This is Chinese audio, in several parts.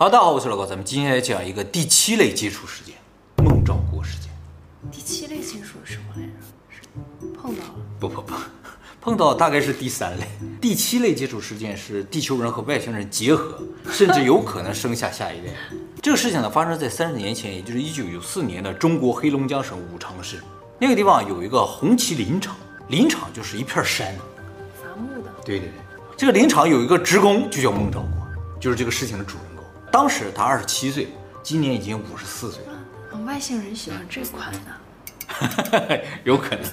好，大家好，我是老高，咱们今天来讲一个第七类接触事件——孟兆国事件。第七类接触是什么来着？是碰到了？不不不，碰到大概是第三类。第七类接触事件是地球人和外星人结合，甚至有可能生下下一代。这个事情呢，发生在三十年前，也就是一九九四年的中国黑龙江省五常市。那个地方有一个红旗林场，林场就是一片山，伐木的。对对对，这个林场有一个职工，就叫孟兆国，就是这个事情的主人。当时他二十七岁，今年已经五十四岁了。外星人喜欢这款的，有可能。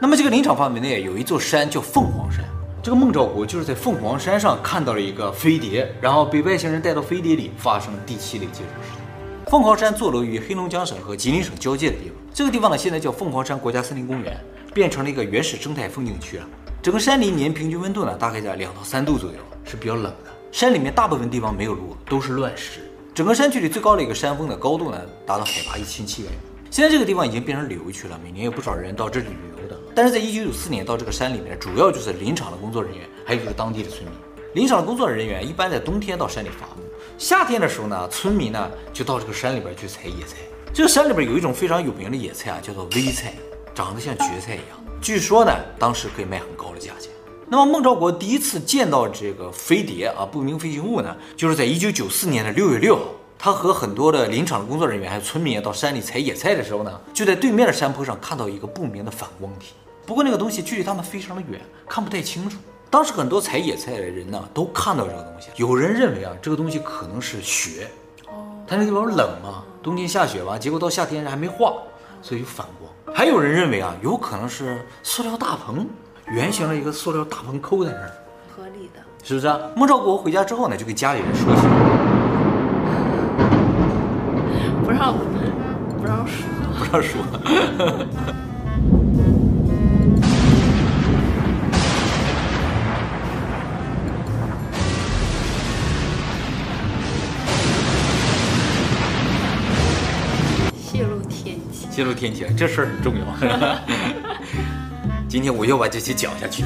那么这个林场范围内有一座山叫凤凰山，这个孟兆国就是在凤凰山上看到了一个飞碟，然后被外星人带到飞碟里，发生了第七类接触事件。凤凰山坐落于黑龙江省和吉林省交界的地方，这个地方呢现在叫凤凰山国家森林公园，变成了一个原始生态风景区了。整个山林年平均温度呢大概在两到三度左右，是比较冷的。山里面大部分地方没有路，都是乱石。整个山区里最高的一个山峰的高度呢，达到海拔一千七百米。现在这个地方已经变成旅游区了，每年有不少人到这里旅游的。但是在一九九四年到这个山里面，主要就是林场的工作人员，还有就是当地的村民。林场的工作人员一般在冬天到山里伐木，夏天的时候呢，村民呢就到这个山里边去采野菜。这个山里边有一种非常有名的野菜啊，叫做微菜，长得像蕨菜一样。据说呢，当时可以卖很高的价钱。那么孟兆国第一次见到这个飞碟啊，不明飞行物呢，就是在一九九四年的六月六号，他和很多的林场的工作人员还有村民到山里采野菜的时候呢，就在对面的山坡上看到一个不明的反光体。不过那个东西距离他们非常的远，看不太清楚。当时很多采野菜的人呢，都看到这个东西。有人认为啊，这个东西可能是雪，哦它那地方冷嘛，冬天下雪吧，结果到夏天还没化，所以就反光。还有人认为啊，有可能是塑料大棚。圆形的一个塑料大棚扣在那儿，合理的，是不是啊？孟兆国回家之后呢，就跟家里人说起来，不让不让说，不让说。泄露天机，泄露天机，这事儿很重要。今天我要把这些讲下去。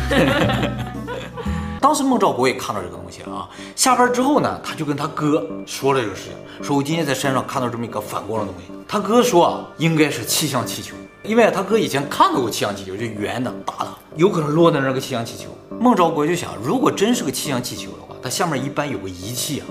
当时孟兆国也看到这个东西了啊。下班之后呢，他就跟他哥说了这个事情，说我今天在山上看到这么一个反光的东西。他哥说啊，应该是气象气球，因为他哥以前看到过气象气球，就圆的、大的，有可能落在那个气象气球。孟兆国就想，如果真是个气象气球的话，它下面一般有个仪器啊，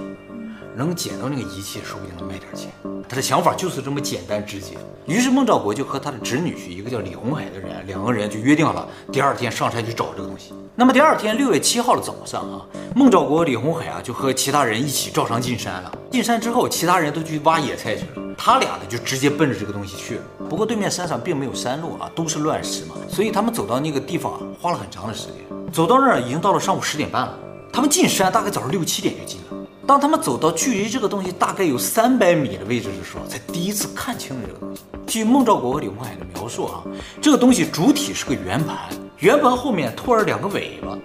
能捡到那个仪器，说不定能卖点钱。他的想法就是这么简单直接。于是孟兆国就和他的侄女婿，一个叫李红海的人，两个人就约定了第二天上山去找这个东西。那么第二天六月七号的早上啊，孟兆国、李红海啊就和其他人一起照常进山了。进山之后，其他人都去挖野菜去了，他俩呢就直接奔着这个东西去了。不过对面山上并没有山路啊，都是乱石嘛，所以他们走到那个地方啊，花了很长的时间。走到那儿已经到了上午十点半了，他们进山大概早上六七点就进了。当他们走到距离这个东西大概有三百米的位置的时候，才第一次看清了这个东西。据孟兆国和李红海的描述啊，这个东西主体是个圆盘，圆盘后面拖着两个尾巴，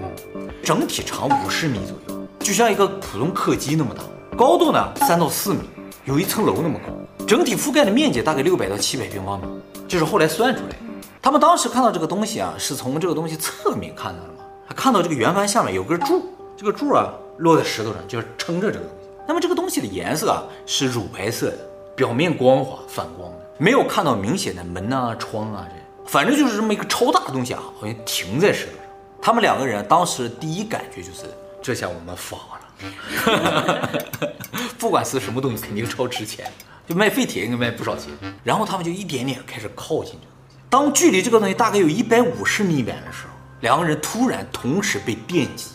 嗯，整体长五十米左右，就像一个普通客机那么大，高度呢三到四米，有一层楼那么高，整体覆盖的面积大概六百到七百平方米，这是后来算出来的。他们当时看到这个东西啊，是从这个东西侧面看到的嘛，还看到这个圆盘下面有根柱，这个柱啊。落在石头上，就是撑着这个东西。那么这个东西的颜色啊是乳白色的，表面光滑反光的，没有看到明显的门啊、窗啊这，反正就是这么一个超大的东西啊，好像停在石头上。他们两个人当时第一感觉就是，这下我们发了，不管是什么东西，肯定超值钱，就卖废铁应该卖不少钱。然后他们就一点点开始靠近这个东西。当距离这个东西大概有一百五十米远的时候，两个人突然同时被电击。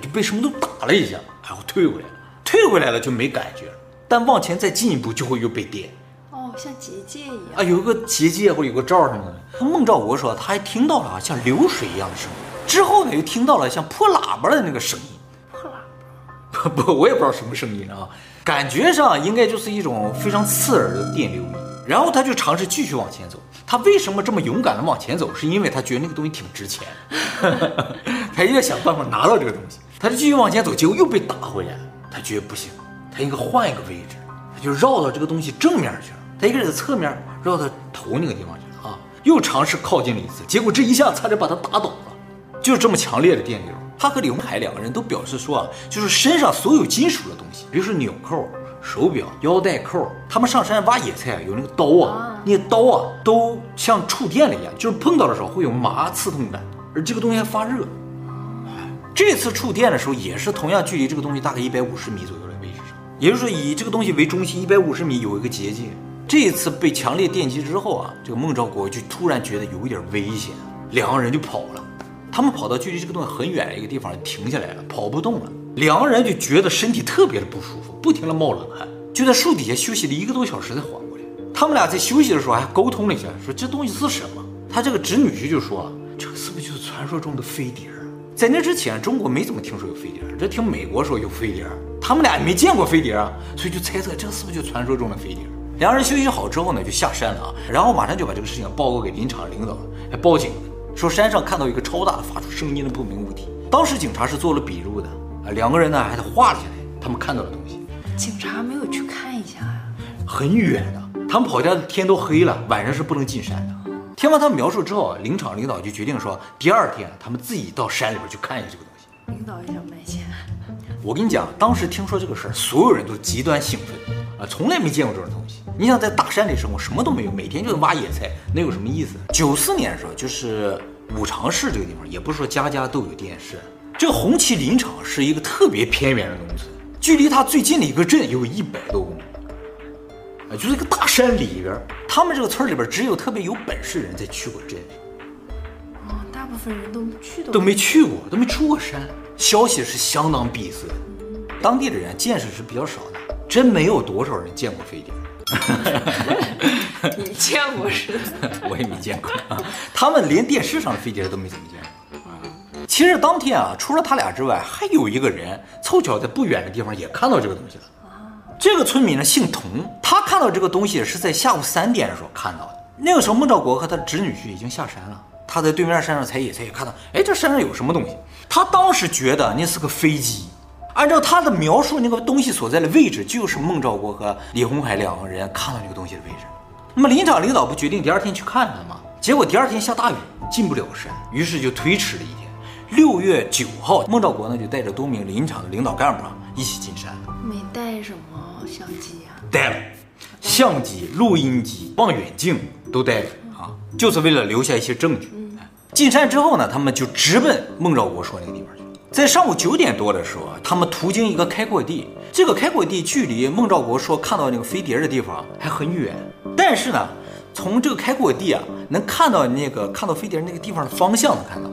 就被什么都打了一下，然后退回来了，退回来了就没感觉了，但往前再进一步就会又被电。哦，像结界一样啊，有个结界或者有个罩什么的。孟兆国说他还听到了啊像流水一样的声音，之后呢又听到了像破喇叭的那个声音。破喇叭？不不，我也不知道什么声音啊，感觉上应该就是一种非常刺耳的电流音。然后他就尝试继续往前走。他为什么这么勇敢的往前走？是因为他觉得那个东西挺值钱，他要想办法拿到这个东西。他就继续往前走，结果又被打回来了。他觉得不行，他应该换一个位置，他就绕到这个东西正面去了。他一个人在侧面绕到头那个地方去了啊，又尝试靠近了一次，结果这一下差点把他打倒了。就是这么强烈的电流。他和李鸿海两个人都表示说啊，就是身上所有金属的东西，比如说纽扣、手表、腰带扣，他们上山挖野菜有那个刀啊，那刀啊都像触电了一样，就是碰到的时候会有麻刺痛感，而这个东西还发热。这次触电的时候也是同样距离这个东西大概一百五十米左右的位置上，也就是说以这个东西为中心，一百五十米有一个结界。这一次被强烈电击之后啊，这个孟兆国就突然觉得有一点危险，两个人就跑了。他们跑到距离这个东西很远的一个地方，停下来了，跑不动了。两个人就觉得身体特别的不舒服，不停的冒冷汗，就在树底下休息了一个多小时才缓过来。他们俩在休息的时候还沟通了一下，说这东西是什么？他这个侄女婿就说，这个是不是就是传说中的飞碟？在那之前，中国没怎么听说有飞碟，这听美国说有飞碟，他们俩也没见过飞碟啊，所以就猜测这是不是就传说中的飞碟？两人休息好之后呢，就下山了啊，然后马上就把这个事情报告给林场领导，还报警，说山上看到一个超大的发出声音的不明物体。当时警察是做了笔录的啊，两个人呢还得画了下来他们看到的东西。警察没有去看一下啊？很远的，他们跑家天都黑了，晚上是不能进山的。听完他们描述之后，林场领导就决定说，第二天他们自己到山里边去看一下这个东西。领导也想卖钱。我跟你讲，当时听说这个事儿，所有人都极端兴奋。啊，从来没见过这种东西。你想在大山里生活，什么都没有，每天就是挖野菜，那有什么意思？九四年的时候，就是五常市这个地方，也不是说家家都有电视。这个红旗林场是一个特别偏远的农村，距离它最近的一个镇有一百多公里，啊，就是一个大山里边。他们这个村里边只有特别有本事的人才去过这里。哦，大部分人都去都都没去过，都没出过山，消息是相当闭塞，当地的人见识是比较少的。真没有多少人见过飞碟，你见过是的，我也没见过。他们连电视上的飞碟都没怎么见过。啊其实当天啊，除了他俩之外，还有一个人凑巧在不远的地方也看到这个东西了。这个村民呢姓童，他看到这个东西是在下午三点的时候看到的。那个时候孟兆国和他的侄女婿已经下山了，他在对面山上采野菜，也看到，哎，这山上有什么东西？他当时觉得那是个飞机。按照他的描述，那个东西所在的位置就是孟兆国和李鸿海两个人看到那个东西的位置。那么林场领导不决定第二天去看看吗？结果第二天下大雨，进不了山，于是就推迟了一天。六月九号，孟兆国呢就带着多名林场的领导干部啊一起进山。没带什么相机呀？带了，相机、录音机、望远镜都带了啊，就是为了留下一些证据。进山之后呢，他们就直奔孟兆国说那个地方去。在上午九点多的时候啊，他们途经一个开阔地，这个开阔地距离孟兆国说看到那个飞碟的地方还很远，但是呢，从这个开阔地啊，能看到那个看到飞碟那个地方的方向能看到。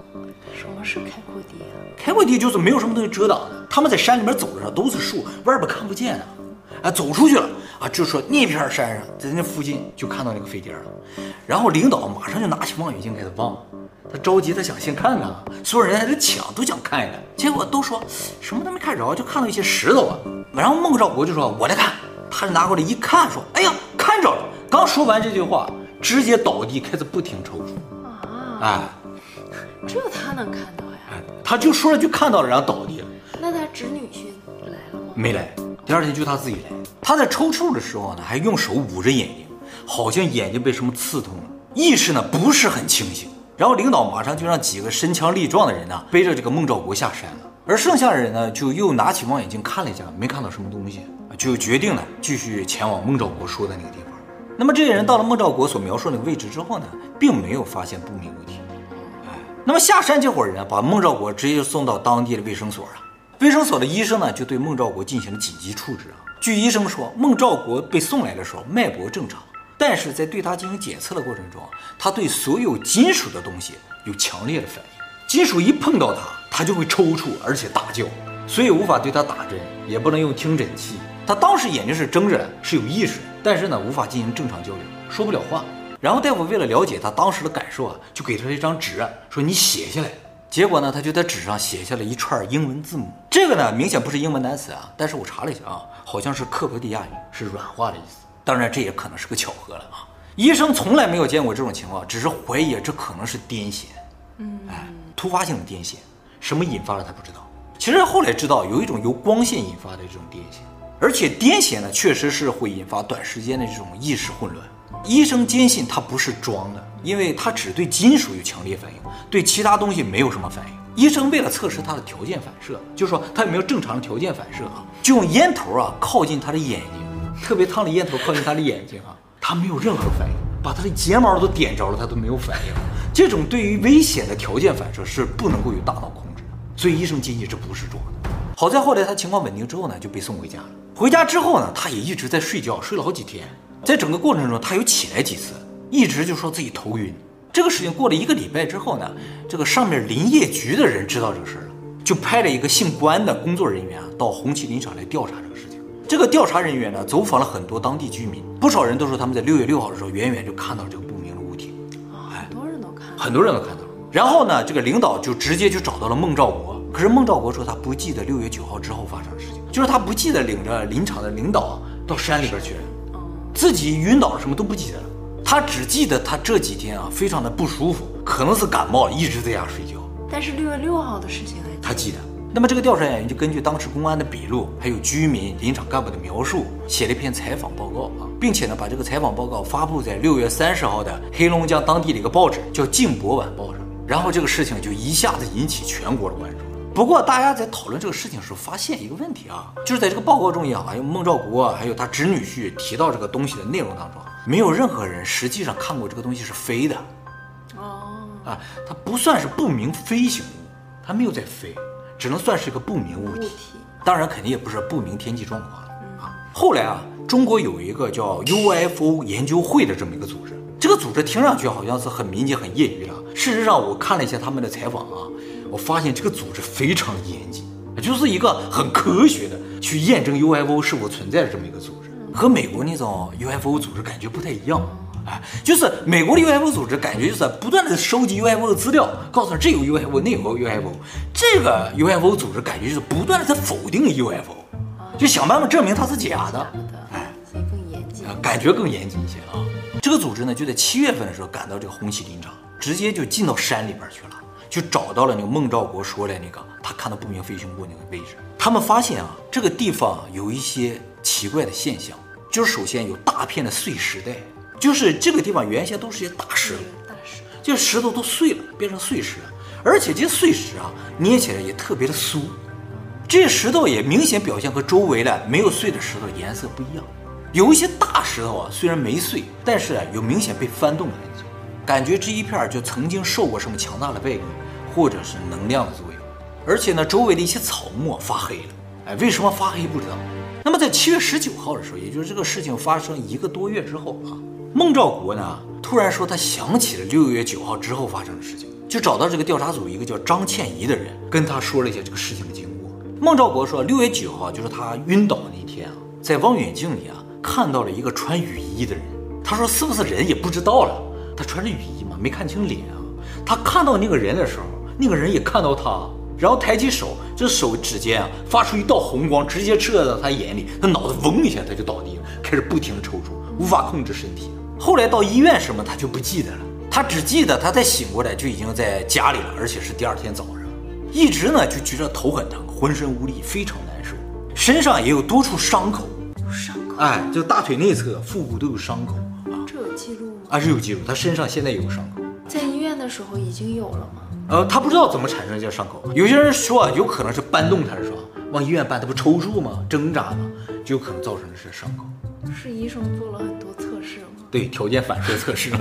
什么是开阔地啊？开阔地就是没有什么东西遮挡的，他们在山里面走的时候都是树，外边看不见的。啊，走出去了啊，就说那片山上，在那附近就看到那个飞碟了。然后领导马上就拿起望远镜开始望。他着急，他想先看看，所有人还在抢，都想看一看。结果都说什么都没看着，就看到一些石头啊。然后孟兆国就说：“我来看。”他就拿过来一看，说：“哎呀，看着了！”刚说完这句话，直接倒地，开始不停抽搐。啊，哎，这他能看到呀？哎，他就说了句看到了，然后倒地了。那他侄女婿来了吗？没来。第二天就他自己来。他在抽搐的时候呢，还用手捂着眼睛，好像眼睛被什么刺痛了，意识呢不是很清醒。然后领导马上就让几个身强力壮的人呢背着这个孟兆国下山了，而剩下的人呢就又拿起望远镜看了一下，没看到什么东西，就决定呢继续前往孟兆国说的那个地方。那么这些人到了孟兆国所描述那个位置之后呢，并没有发现不明物体。哎，那么下山这伙人把孟兆国直接就送到当地的卫生所了。卫生所的医生呢就对孟兆国进行了紧急处置啊。据医生说，孟兆国被送来的时候脉搏正常。但是在对他进行检测的过程中，他对所有金属的东西有强烈的反应，金属一碰到他，他就会抽搐，而且大叫，所以无法对他打针，也不能用听诊器。他当时眼睛是睁着的，是有意识，但是呢，无法进行正常交流，说不了话。然后大夫为了了解他当时的感受啊，就给他一张纸，说你写下来。结果呢，他就在纸上写下了一串英文字母。这个呢，明显不是英文单词啊，但是我查了一下啊，好像是克罗地亚语，是软化的意思。当然，这也可能是个巧合了啊！医生从来没有见过这种情况，只是怀疑这可能是癫痫。嗯，哎，突发性的癫痫，什么引发的他不知道。其实后来知道有一种由光线引发的这种癫痫，而且癫痫呢确实是会引发短时间的这种意识混乱。医生坚信他不是装的，因为他只对金属有强烈反应，对其他东西没有什么反应。医生为了测试他的条件反射，就说他有没有正常的条件反射啊，就用烟头啊靠近他的眼睛，特别烫的烟头靠近他的眼睛啊，他没有任何反应，把他的睫毛都点着了，他都没有反应。这种对于危险的条件反射是不能够由大脑控制的，所以医生坚信这不是装的。好在后来他情况稳定之后呢，就被送回家了。回家之后呢，他也一直在睡觉，睡了好几天。在整个过程中，他有起来几次，一直就说自己头晕。这个事情过了一个礼拜之后呢，这个上面林业局的人知道这个事儿了，就派了一个姓关的工作人员啊到红旗林场来调查这个事情。这个调查人员呢，走访了很多当地居民，不少人都说他们在六月六号的时候，远远就看到这个不明的物体。很多人都看到，很多人都看到了。然后呢，这个领导就直接就找到了孟兆国，可是孟兆国说他不记得六月九号之后发生的事情，就是他不记得领着林场的领导到山里边去了，自己晕倒了什么都不记得了。他只记得他这几天啊，非常的不舒服，可能是感冒，一直在家睡觉。但是六月六号的事情还记他记得。那么这个调查人员就根据当时公安的笔录，还有居民、林场干部的描述，写了一篇采访报告啊，并且呢把这个采访报告发布在六月三十号的黑龙江当地的一个报纸叫《镜博晚报》上。然后这个事情就一下子引起全国的关注。不过大家在讨论这个事情的时候，发现一个问题啊，就是在这个报告中啊，还有孟兆国还有他侄女婿提到这个东西的内容当中。没有任何人实际上看过这个东西是飞的，哦，啊，它不算是不明飞行物，它没有在飞，只能算是一个不明物体。当然，肯定也不是不明天气状况了啊。后来啊，中国有一个叫 UFO 研究会的这么一个组织，这个组织听上去好像是很民间、很业余的。事实上，我看了一下他们的采访啊，我发现这个组织非常严谨，就是一个很科学的去验证 UFO 是否存在的这么一个组织。和美国那种 UFO 组织感觉不太一样，哎，就是美国的 UFO 组织感觉就是不断的收集 UFO 的资料，告诉你这有 UFO，那有 UFO。这个 UFO 组织感觉就是不断的在否定 UFO，就想办法证明它是假的，哎，所以更严谨，感觉更严谨一些啊。这个组织呢，就在七月份的时候赶到这个红旗林场，直接就进到山里边去了，就找到了那个孟兆国说的那个他看到不明飞行物那个位置。他们发现啊，这个地方有一些奇怪的现象。就是首先有大片的碎石带，就是这个地方原先都是些大石头，大石，这石头都碎了，变成碎石。了，而且这些碎石啊，捏起来也特别的酥，这些石头也明显表现和周围的没有碎的石头颜色不一样，有一些大石头啊，虽然没碎，但是啊有明显被翻动的痕迹，感觉这一片就曾经受过什么强大的外力或者是能量的作用，而且呢，周围的一些草木发黑了，哎，为什么发黑不知道。那么在七月十九号的时候，也就是这个事情发生一个多月之后啊，孟兆国呢突然说他想起了六月九号之后发生的事情，就找到这个调查组一个叫张倩怡的人，跟他说了一下这个事情的经过。孟兆国说，六月九号就是他晕倒那天啊，在望远镜里啊看到了一个穿雨衣的人。他说是不是人也不知道了，他穿着雨衣嘛，没看清脸啊。他看到那个人的时候，那个人也看到他。然后抬起手，这手指尖啊发出一道红光，直接射到他眼里，他脑子嗡一下，他就倒地了，开始不停的抽搐，无法控制身体。后来到医院什么他就不记得了，他只记得他再醒过来就已经在家里了，而且是第二天早上，一直呢就觉得头很疼，浑身无力，非常难受，身上也有多处伤口，有伤口，哎，就大腿内侧、腹部都有伤口啊。这有记录吗？啊，是有记录，他身上现在有伤口，在医院的时候已经有了吗？呃，他不知道怎么产生这些伤口。有些人说啊，有可能是搬动他的时候，往医院搬，他不抽搐吗？挣扎吗？就有可能造成的是伤口。是医生做了很多测试吗？对，条件反射测试。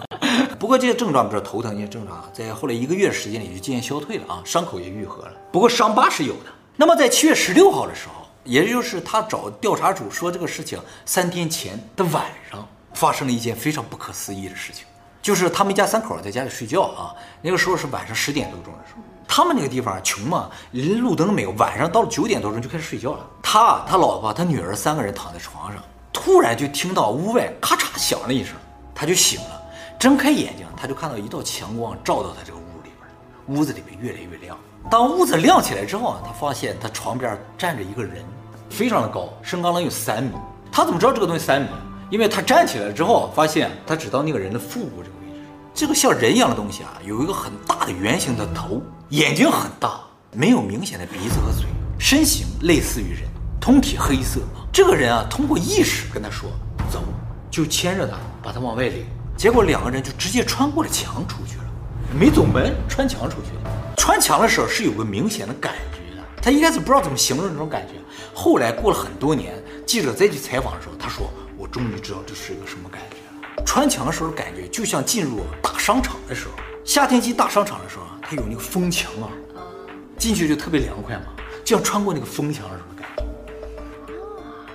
不过这些症状，比如说头疼这些症状，在后来一个月时间里就渐渐消退了啊，伤口也愈合了。不过伤疤是有的。那么在七月十六号的时候，也就是他找调查组说这个事情三天前的晚上，发生了一件非常不可思议的事情。就是他们一家三口在家里睡觉啊，那个时候是晚上十点多钟的时候。他们那个地方穷嘛，连路灯都没有。晚上到了九点多钟就开始睡觉了。他、他老婆、他女儿三个人躺在床上，突然就听到屋外咔嚓响了一声，他就醒了，睁开眼睛，他就看到一道强光照到他这个屋里边，屋子里面越来越亮。当屋子亮起来之后啊，他发现他床边站着一个人，非常的高，身高能有三米。他怎么知道这个东西三米？因为他站起来之后，发现他只到那个人的腹部这个位置。这个像人一样的东西啊，有一个很大的圆形的头，眼睛很大，没有明显的鼻子和嘴，身形类似于人，通体黑色。这个人啊，通过意识跟他说走，就牵着他把他往外领。结果两个人就直接穿过了墙出去了，没走门，穿墙出去了。穿墙的时候是有个明显的感觉的，他一开始不知道怎么形容这种感觉，后来过了很多年，记者再去采访的时候，他说：“我终于知道这是一个什么感觉了。穿墙的时候感觉就像进入大商场的时候，夏天进大商场的时候啊，它有那个风墙啊，进去就特别凉快嘛，就像穿过那个风墙的时候的感觉，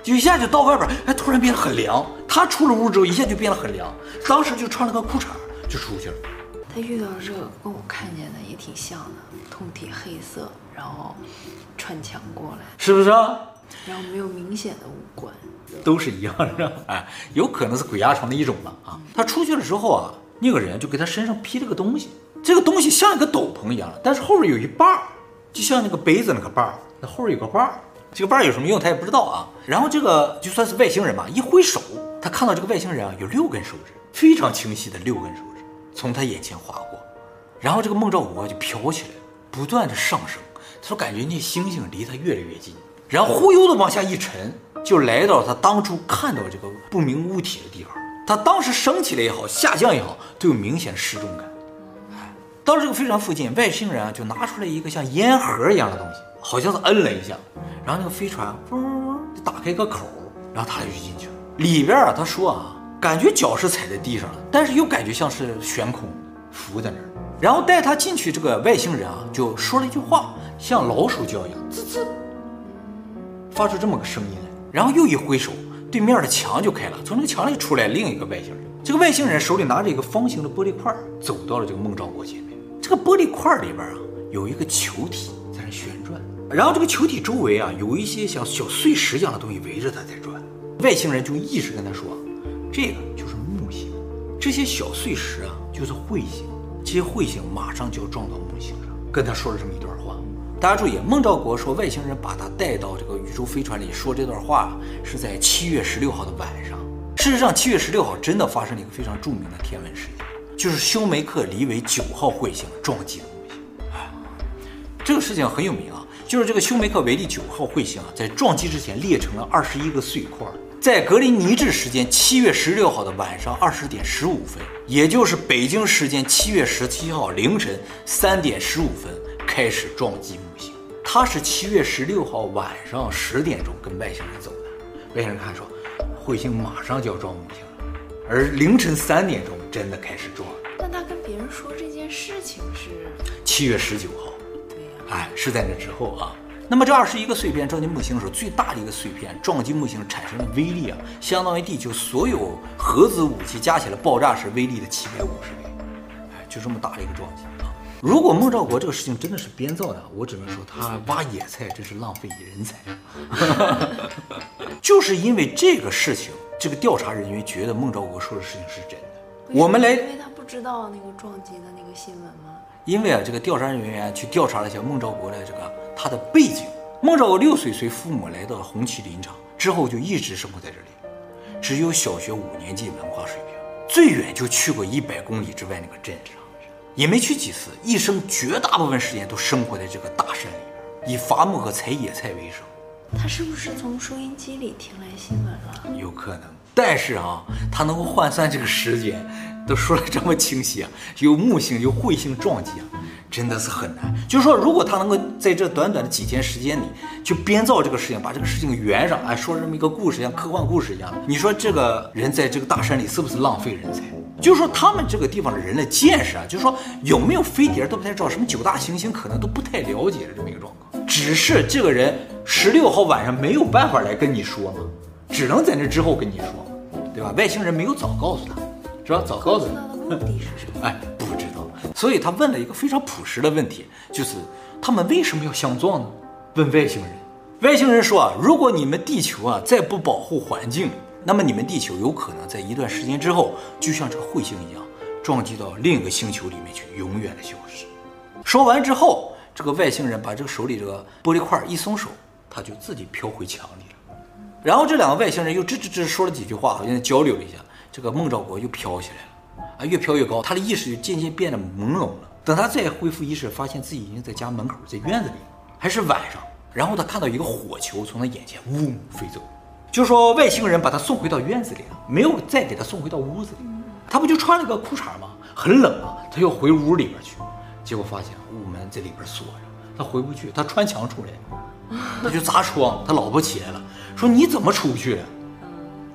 就一下就到外边，哎，突然变得很凉。他出了屋之后，一下就变得很凉，当时就穿了个裤衩就出去了。”他遇到这个跟我看见的也挺像的，通体黑色，然后穿墙过来，是不是啊？然后没有明显的五官，都是一样的，是吧？哎，有可能是鬼压床的一种吧？啊，他出去了之后啊，那个人就给他身上披了个东西，这个东西像一个斗篷一样，但是后边有一把儿，就像那个杯子那个把儿，那后边有个把儿，这个把儿有什么用他也不知道啊。然后这个就算是外星人吧，一挥手，他看到这个外星人啊有六根手指，非常清晰的六根手指。从他眼前划过，然后这个孟兆国就飘起来，不断的上升。他说感觉那星星离他越来越近，然后忽悠的往下一沉，就来到了他当初看到这个不明物体的地方。他当时升起来也好，下降也好，都有明显失重感。到了这个飞船附近，外星人啊就拿出来一个像烟盒一样的东西，好像是摁了一下，然后那个飞船嗡嗡嗡就打开一个口，然后他俩就进去了。里边啊，他说啊。感觉脚是踩在地上了，但是又感觉像是悬空浮在那儿。然后带他进去这个外星人啊，就说了一句话，像老鼠叫一样，滋滋，发出这么个声音来。然后又一挥手，对面的墙就开了，从那个墙里出来另一个外星人。这个外星人手里拿着一个方形的玻璃块，走到了这个孟兆国前面。这个玻璃块里边啊，有一个球体在那旋转，然后这个球体周围啊，有一些像小碎石一样的东西围着它在转。外星人就一直跟他说。这个就是木星，这些小碎石啊，就是彗星，这些彗星马上就要撞到木星上。跟他说了这么一段话，大家注意，孟兆国说外星人把他带到这个宇宙飞船里说这段话是在七月十六号的晚上。事实上，七月十六号真的发生了一个非常著名的天文事件，就是休梅克黎维九号彗星撞击的木星。哎，这个事情很有名啊，就是这个休梅克维利九号彗星啊，在撞击之前裂成了二十一个碎块。在格林尼治时间七月十六号的晚上二十点十五分，也就是北京时间七月十七号凌晨三点十五分开始撞击木星。他是七月十六号晚上十点钟跟外星人走的，外星人看说，彗星马上就要撞木星了，而凌晨三点钟真的开始撞。那他跟别人说这件事情是七月十九号，对呀，哎，是在那之后啊。那么这二十一个碎片撞击木星的时候，最大的一个碎片撞击木星产生的威力啊，相当于地球所有核子武器加起来爆炸时威力的七百五十倍，哎，就这么大的一个撞击啊！如果孟兆国这个事情真的是编造的，我只能说他挖野菜真是浪费人才。就是因为这个事情，这个调查人员觉得孟兆国说的事情是真的。我们来，因为他不知道那个撞击的那个新闻吗？因为啊，这个调查人员去调查了一下孟兆国的这个。他的背景，孟兆国六岁随父母来到了红旗林场，之后就一直生活在这里，只有小学五年级文化水平，最远就去过一百公里之外那个镇上，也没去几次，一生绝大部分时间都生活在这个大山里边，以伐木和采野菜为生。他是不是从收音机里听来新闻了？有可能，但是啊，他能够换算这个时间，都说的这么清晰啊，有木星，有彗星撞击啊。真的是很难，就是说，如果他能够在这短短的几天时间里，去编造这个事情，把这个事情圆上，哎，说这么一个故事，像科幻故事一样。你说这个人在这个大山里是不是浪费人才？就是说他们这个地方的人的见识啊，就是说有没有飞碟都不太知道，什么九大行星可能都不太了解的这么一个状况。只是这个人十六号晚上没有办法来跟你说嘛，只能在那之后跟你说，对吧？外星人没有早告诉他，是吧？早告诉他的目的是什么？哎。所以他问了一个非常朴实的问题，就是他们为什么要相撞呢？问外星人，外星人说啊，如果你们地球啊再不保护环境，那么你们地球有可能在一段时间之后，就像这个彗星一样，撞击到另一个星球里面去，永远的消失。说完之后，这个外星人把这个手里这个玻璃块一松手，他就自己飘回墙里了。然后这两个外星人又吱吱吱说了几句话，好像交流了一下，这个孟兆国又飘起来了。啊，越飘越高，他的意识就渐渐变得朦胧了。等他再恢复意识，发现自己已经在家门口，在院子里，还是晚上。然后他看到一个火球从他眼前嗡飞走，就说外星人把他送回到院子里了，没有再给他送回到屋子里。他不就穿了个裤衩吗？很冷啊，他要回屋里边去。结果发现屋门在里边锁着，他回不去，他穿墙出来，他就砸窗，他老婆起来了，说你怎么出不去的？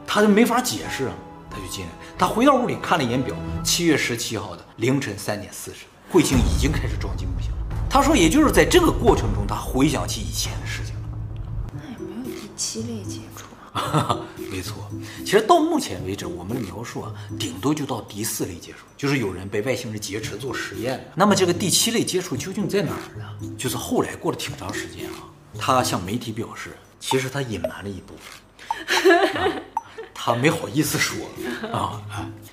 他就没法解释啊，他就进来，他回到屋里看了一眼表，七月十七号的凌晨三点四十，彗星已经开始撞击木星了。他说，也就是在这个过程中，他回想起以前的事情了。那也没有第七类接触啊。没错，其实到目前为止，我们的描述啊，顶多就到第四类接触，就是有人被外星人劫持做实验。那么这个第七类接触究竟在哪儿呢？就是后来过了挺长时间啊，他向媒体表示，其实他隐瞒了一部分，啊、他没好意思说 啊，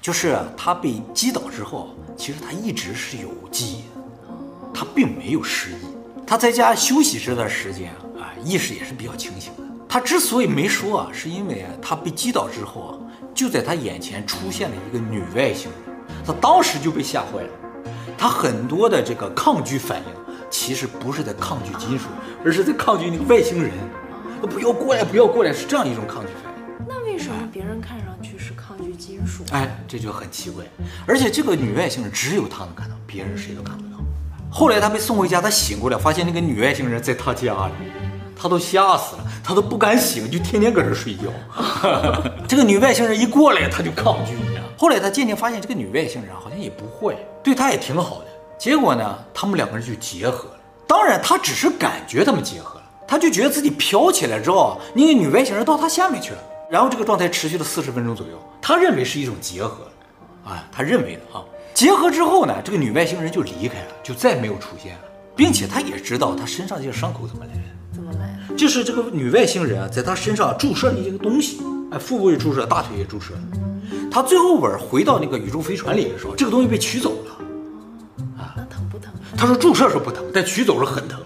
就是他被击倒之后，其实他一直是有记忆的，他并没有失忆，他在家休息这段时间啊，意识也是比较清醒的。他之所以没说啊，是因为啊，他被击倒之后啊，就在他眼前出现了一个女外星人，他当时就被吓坏了。他很多的这个抗拒反应，其实不是在抗拒金属，而是在抗拒那个外星人。不要过来，不要过来，是这样一种抗拒哎，这就很奇怪。而且这个女外星人只有他能看到，别人谁都看不到。后来他被送回家，他醒过来，发现那个女外星人在他家里，他都吓死了。他都不敢醒，就天天搁这睡觉。这个女外星人一过来，他就抗拒你啊。后来他渐渐发现，这个女外星人好像也不坏，对他也挺好的。结果呢，他们两个人就结合了。当然，他只是感觉他们结合了，他就觉得自己飘起来之后，那个女外星人到他下面去了。然后这个状态持续了四十分钟左右，他认为是一种结合，啊，他认为的啊。结合之后呢，这个女外星人就离开了，就再没有出现了，并且他也知道他身上这个伤口怎么来的。怎么来？就是这个女外星人啊，在他身上注射了一个东西，哎，腹部也注射，大腿也注射。他最后尾回到那个宇宙飞船里的时候，这个东西被取走了。啊，那疼不疼？他说注射是不疼，但取走是很疼。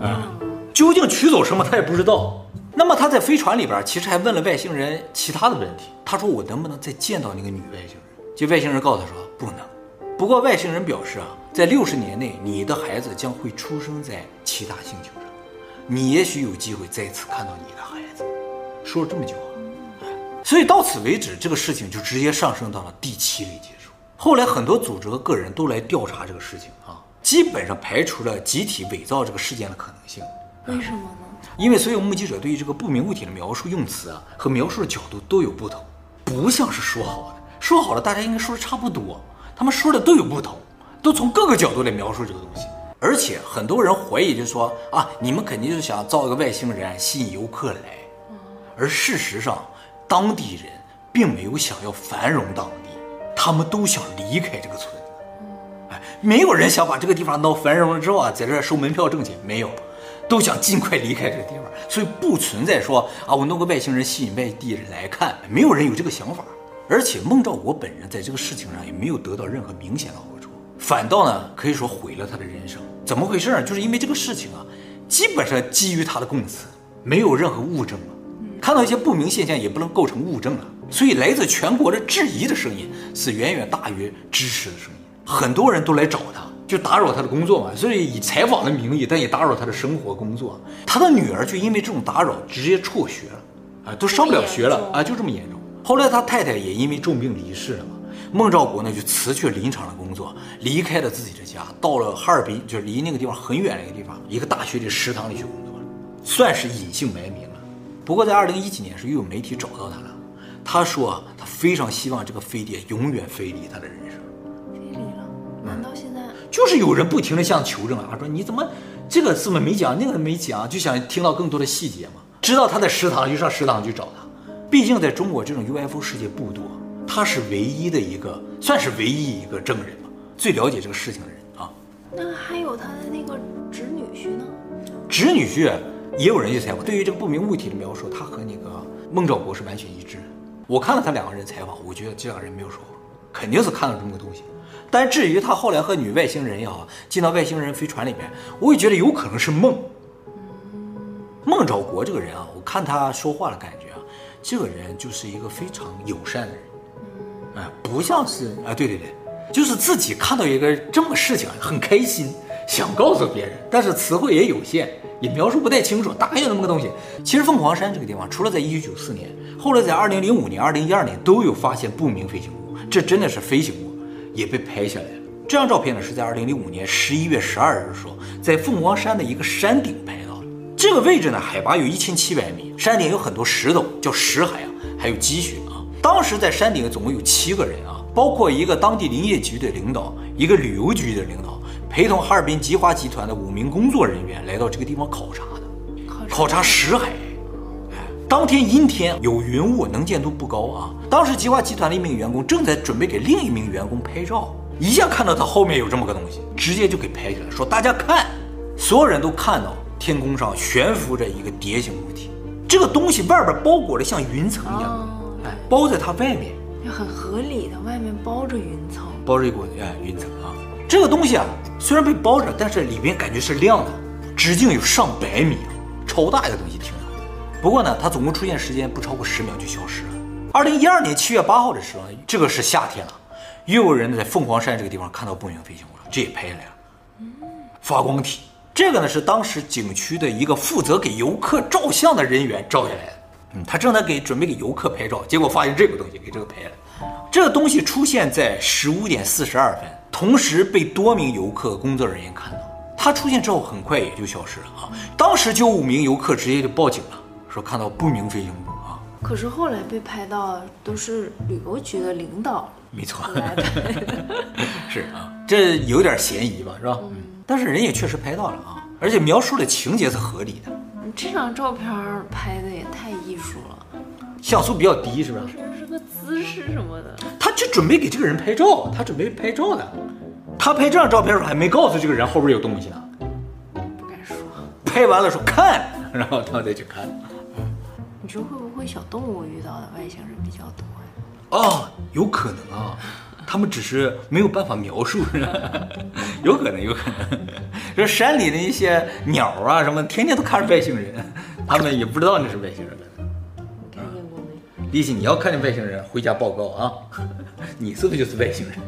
啊，究竟取走什么，他也不知道。那么他在飞船里边，其实还问了外星人其他的问题。他说：“我能不能再见到那个女外星人？”这外星人告诉他说：“不能。”不过外星人表示啊，在六十年内，你的孩子将会出生在其他星球上。你也许有机会再次看到你的孩子，说了这么句话，所以到此为止，这个事情就直接上升到了第七类接触。后来很多组织和个人都来调查这个事情啊，基本上排除了集体伪造这个事件的可能性。为什么？因为所有目击者对于这个不明物体的描述用词啊和描述的角度都有不同，不像是说好的，说好了大家应该说的差不多，他们说的都有不同，都从各个角度来描述这个东西。而且很多人怀疑，就说啊，你们肯定是想造一个外星人吸引游客来，而事实上，当地人并没有想要繁荣当地，他们都想离开这个村子。哎，没有人想把这个地方闹繁荣了之后啊，在这儿收门票挣钱，没有，都想尽快离开这个地方。所以不存在说啊，我弄个外星人吸引外地人来看，没有人有这个想法。而且孟兆国本人在这个事情上也没有得到任何明显的好处，反倒呢可以说毁了他的人生。怎么回事呢？就是因为这个事情啊，基本上基于他的供词，没有任何物证了。看到一些不明现象也不能构成物证了，所以来自全国的质疑的声音是远远大于支持的声音。很多人都来找他，就打扰他的工作嘛。所以以采访的名义，但也打扰他的生活工作。他的女儿就因为这种打扰直接辍学了，啊，都上不了学了啊，就这么严重。后来他太太也因为重病离世了嘛。孟兆国呢就辞去了林场的工作，离开了自己的家，到了哈尔滨，就是离那个地方很远的一个地方，一个大学的食堂里去工作了，算是隐姓埋名了。不过在二零一几年时，又有媒体找到他了，他说他非常希望这个飞碟永远飞离他的人生。飞离了？难道现在？就是有人不停的向求证啊，说你怎么这个怎么没讲，那个没讲，就想听到更多的细节嘛。知道他在食堂，就上食堂去找他。毕竟在中国这种 UFO 事件不多。他是唯一的一个，算是唯一一个证人吧，最了解这个事情的人啊。那还有他的那个侄女婿呢？侄女婿也有人去采访，对于这个不明物体的描述，他和那个孟兆国是完全一致的。我看了他两个人采访，我觉得这两个人没有说谎，肯定是看到这么个东西。但至于他后来和女外星人也好，进到外星人飞船里面，我也觉得有可能是梦。孟兆国这个人啊，我看他说话的感觉啊，这个人就是一个非常友善的人。哎，不像是啊，对对对，就是自己看到一个这么事情很开心，想告诉别人，但是词汇也有限，也描述不太清楚，大概有那么个东西。其实凤凰山这个地方，除了在一九九四年，后来在二零零五年、二零一二年都有发现不明飞行物，这真的是飞行物，也被拍下来了。这张照片呢是在二零零五年十一月十二日的时候，在凤凰山的一个山顶拍到的。这个位置呢，海拔有一千七百米，山顶有很多石头，叫石海啊，还有积雪啊。当时在山顶总共有七个人啊，包括一个当地林业局的领导，一个旅游局的领导，陪同哈尔滨吉华集团的五名工作人员来到这个地方考察的，考察石海。当天阴天，有云雾，能见度不高啊。当时吉华集团的一名员工正在准备给另一名员工拍照，一下看到他后面有这么个东西，直接就给拍下来，说：“大家看！”所有人都看到天空上悬浮着一个蝶形物体，这个东西外边包裹着像云层一样，哎，包在它外面，也很合理的，外面包着云层，包着一股哎云层啊。这个东西啊，虽然被包着，但是里边感觉是亮的，直径有上百米，超大一个东西，挺。不过呢，它总共出现时间不超过十秒就消失了。二零一二年七月八号的时候，这个是夏天了，又有人在凤凰山这个地方看到不明飞行物了，这也拍下来了。发光体，这个呢是当时景区的一个负责给游客照相的人员照下来的。嗯，他正在给准备给游客拍照，结果发现这个东西给这个拍了。这个东西出现在十五点四十二分，同时被多名游客工作人员看到。它出现之后很快也就消失了啊。当时就五名游客直接就报警了。说看到不明飞行物啊，可是后来被拍到都是旅游局的领导，没错，是啊，这有点嫌疑吧，是吧？嗯，但是人也确实拍到了啊，而且描述的情节是合理的。你这张照片拍的也太艺术了，像素比较低，是不是？是不是个姿势什么的？他就准备给这个人拍照，他准备拍照的。他拍这张照片的时候还没告诉这个人后边有东西呢，不敢说。拍完了说看，然后他再去看。你说会不会小动物遇到的外星人比较多呀？哦，有可能啊，他们只是没有办法描述，有可能，有可能。这山里的一些鸟啊什么，天天都看着外星人，他们也不知道那是外星人。看见过没？丽西，你要看见外星人，回家报告啊！你是不是就是外星人？